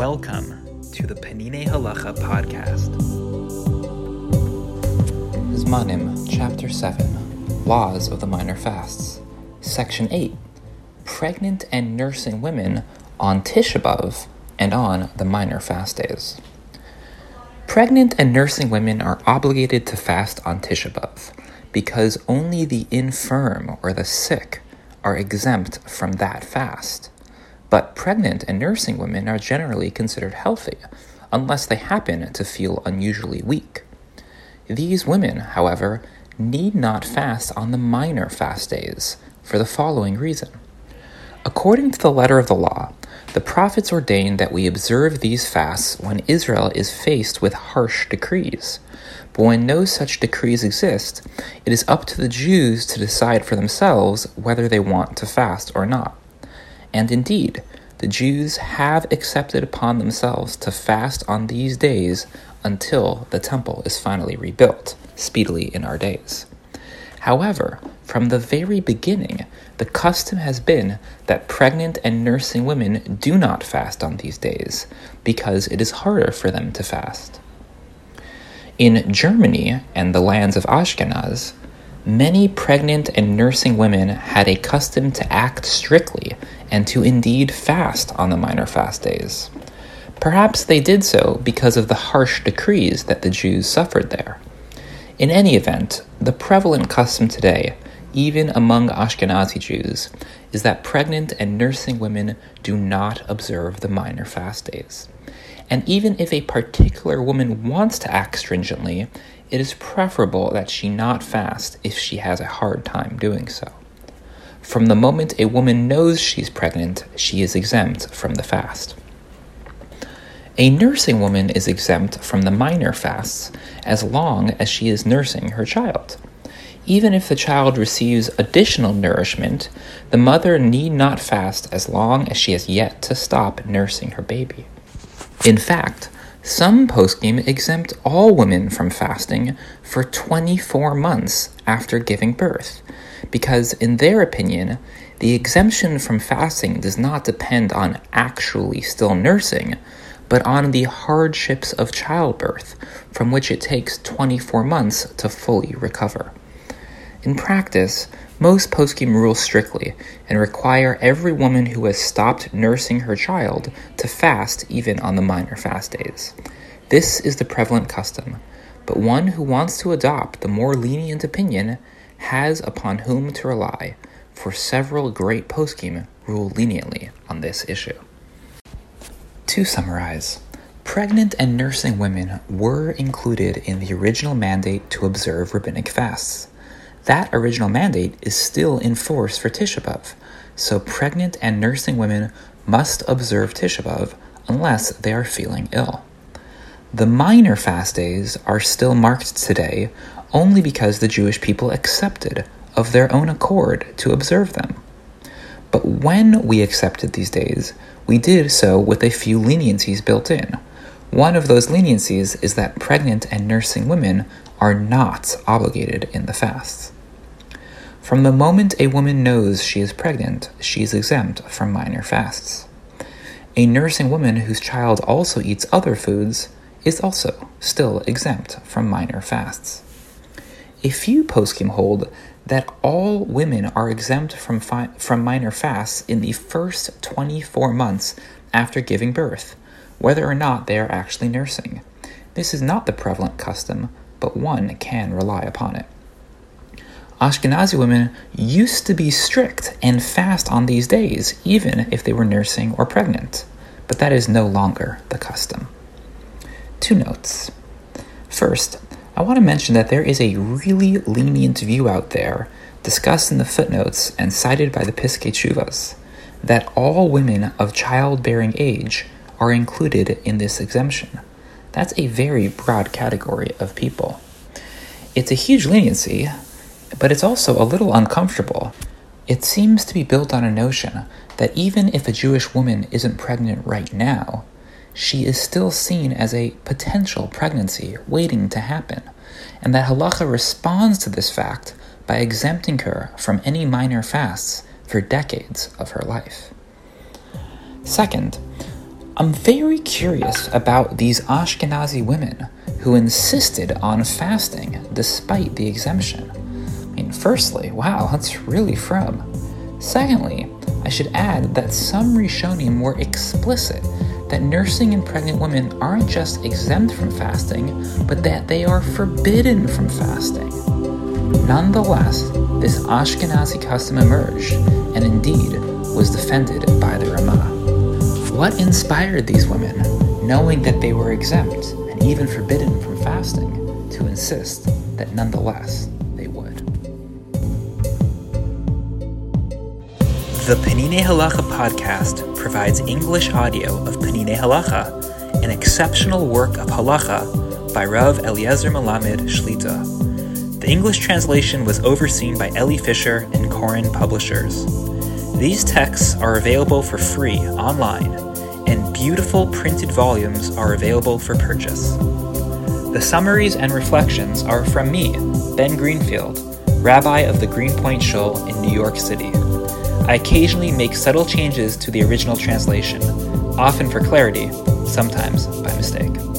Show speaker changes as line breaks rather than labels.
Welcome to the Peninei Halacha podcast.
Zmanim, Chapter 7 Laws of the Minor Fasts, Section 8 Pregnant and Nursing Women on Tisha B'Av and on the Minor Fast Days. Pregnant and nursing women are obligated to fast on Tisha B'Av because only the infirm or the sick are exempt from that fast. But pregnant and nursing women are generally considered healthy unless they happen to feel unusually weak. These women, however, need not fast on the minor fast days for the following reason. According to the letter of the law, the prophets ordained that we observe these fasts when Israel is faced with harsh decrees. But when no such decrees exist, it is up to the Jews to decide for themselves whether they want to fast or not. And indeed, the Jews have accepted upon themselves to fast on these days until the temple is finally rebuilt, speedily in our days. However, from the very beginning, the custom has been that pregnant and nursing women do not fast on these days because it is harder for them to fast. In Germany and the lands of Ashkenaz, many pregnant and nursing women had a custom to act strictly and to indeed fast on the minor fast days. Perhaps they did so because of the harsh decrees that the Jews suffered there. In any event, the prevalent custom today, even among Ashkenazi Jews, is that pregnant and nursing women do not observe the minor fast days. And even if a particular woman wants to act stringently, it is preferable that she not fast if she has a hard time doing so. From the moment a woman knows she's pregnant, she is exempt from the fast. A nursing woman is exempt from the minor fasts as long as she is nursing her child. Even if the child receives additional nourishment, the mother need not fast as long as she has yet to stop nursing her baby. In fact, some poskim exempt all women from fasting for 24 months after giving birth, because, in their opinion, the exemption from fasting does not depend on actually still nursing, but on the hardships of childbirth, from which it takes 24 months to fully recover. In practice, most poskim rule strictly and require every woman who has stopped nursing her child to fast even on the minor fast days. This is the prevalent custom, but one who wants to adopt the more lenient opinion has upon whom to rely, for several great poskim rule leniently on this issue. To summarize, pregnant and nursing women were included in the original mandate to observe rabbinic fasts. That original mandate is still in force for Tisha B'Av, so pregnant and nursing women must observe Tisha B'Av unless they are feeling ill. The minor fast days are still marked today only because the Jewish people accepted of their own accord to observe them. But when we accepted these days, we did so with a few leniencies built in. One of those leniencies is that pregnant and nursing women are not obligated in the fasts. From the moment a woman knows she is pregnant, she is exempt from minor fasts. A nursing woman whose child also eats other foods is also still exempt from minor fasts. A few poskim hold that all women are exempt from, fi- from minor fasts in the first 24 months after giving birth, whether or not they are actually nursing. This is not the prevalent custom, but one can rely upon it. Ashkenazi women used to be strict and fast on these days, even if they were nursing or pregnant, but that is no longer the custom. Two notes. First, I want to mention that there is a really lenient view out there, discussed in the footnotes and cited by the Piskei Teshuvos, that all women of childbearing age are included in this exemption. That's a very broad category of people. It's a huge leniency, but it's also a little uncomfortable. It seems to be built on a notion that even if a Jewish woman isn't pregnant right now, she is still seen as a potential pregnancy waiting to happen, and that halacha responds to this fact by exempting her from any minor fasts for decades of her life. Second, I'm very curious about these Ashkenazi women who insisted on fasting despite the exemption. Mean, firstly, wow, that's really frum. Secondly, I should add that some Rishonim were explicit that nursing and pregnant women aren't just exempt from fasting, but that they are forbidden from fasting. Nonetheless, this Ashkenazi custom emerged, and indeed was defended by the Ramah. What inspired these women, knowing that they were exempt and even forbidden from fasting, to insist that nonetheless
The Peninei Halacha podcast provides English audio of Peninei Halacha, an exceptional work of halacha by Rav Eliezer Melamed Shlita. The English translation was overseen by Elli Fischer and Koren Publishers. These texts are available for free online, and beautiful printed volumes are available for purchase. The summaries and reflections are from me, Ben Greenfield, rabbi of the Greenpoint Shul in New York City. I occasionally make subtle changes to the original translation, often for clarity, sometimes by mistake.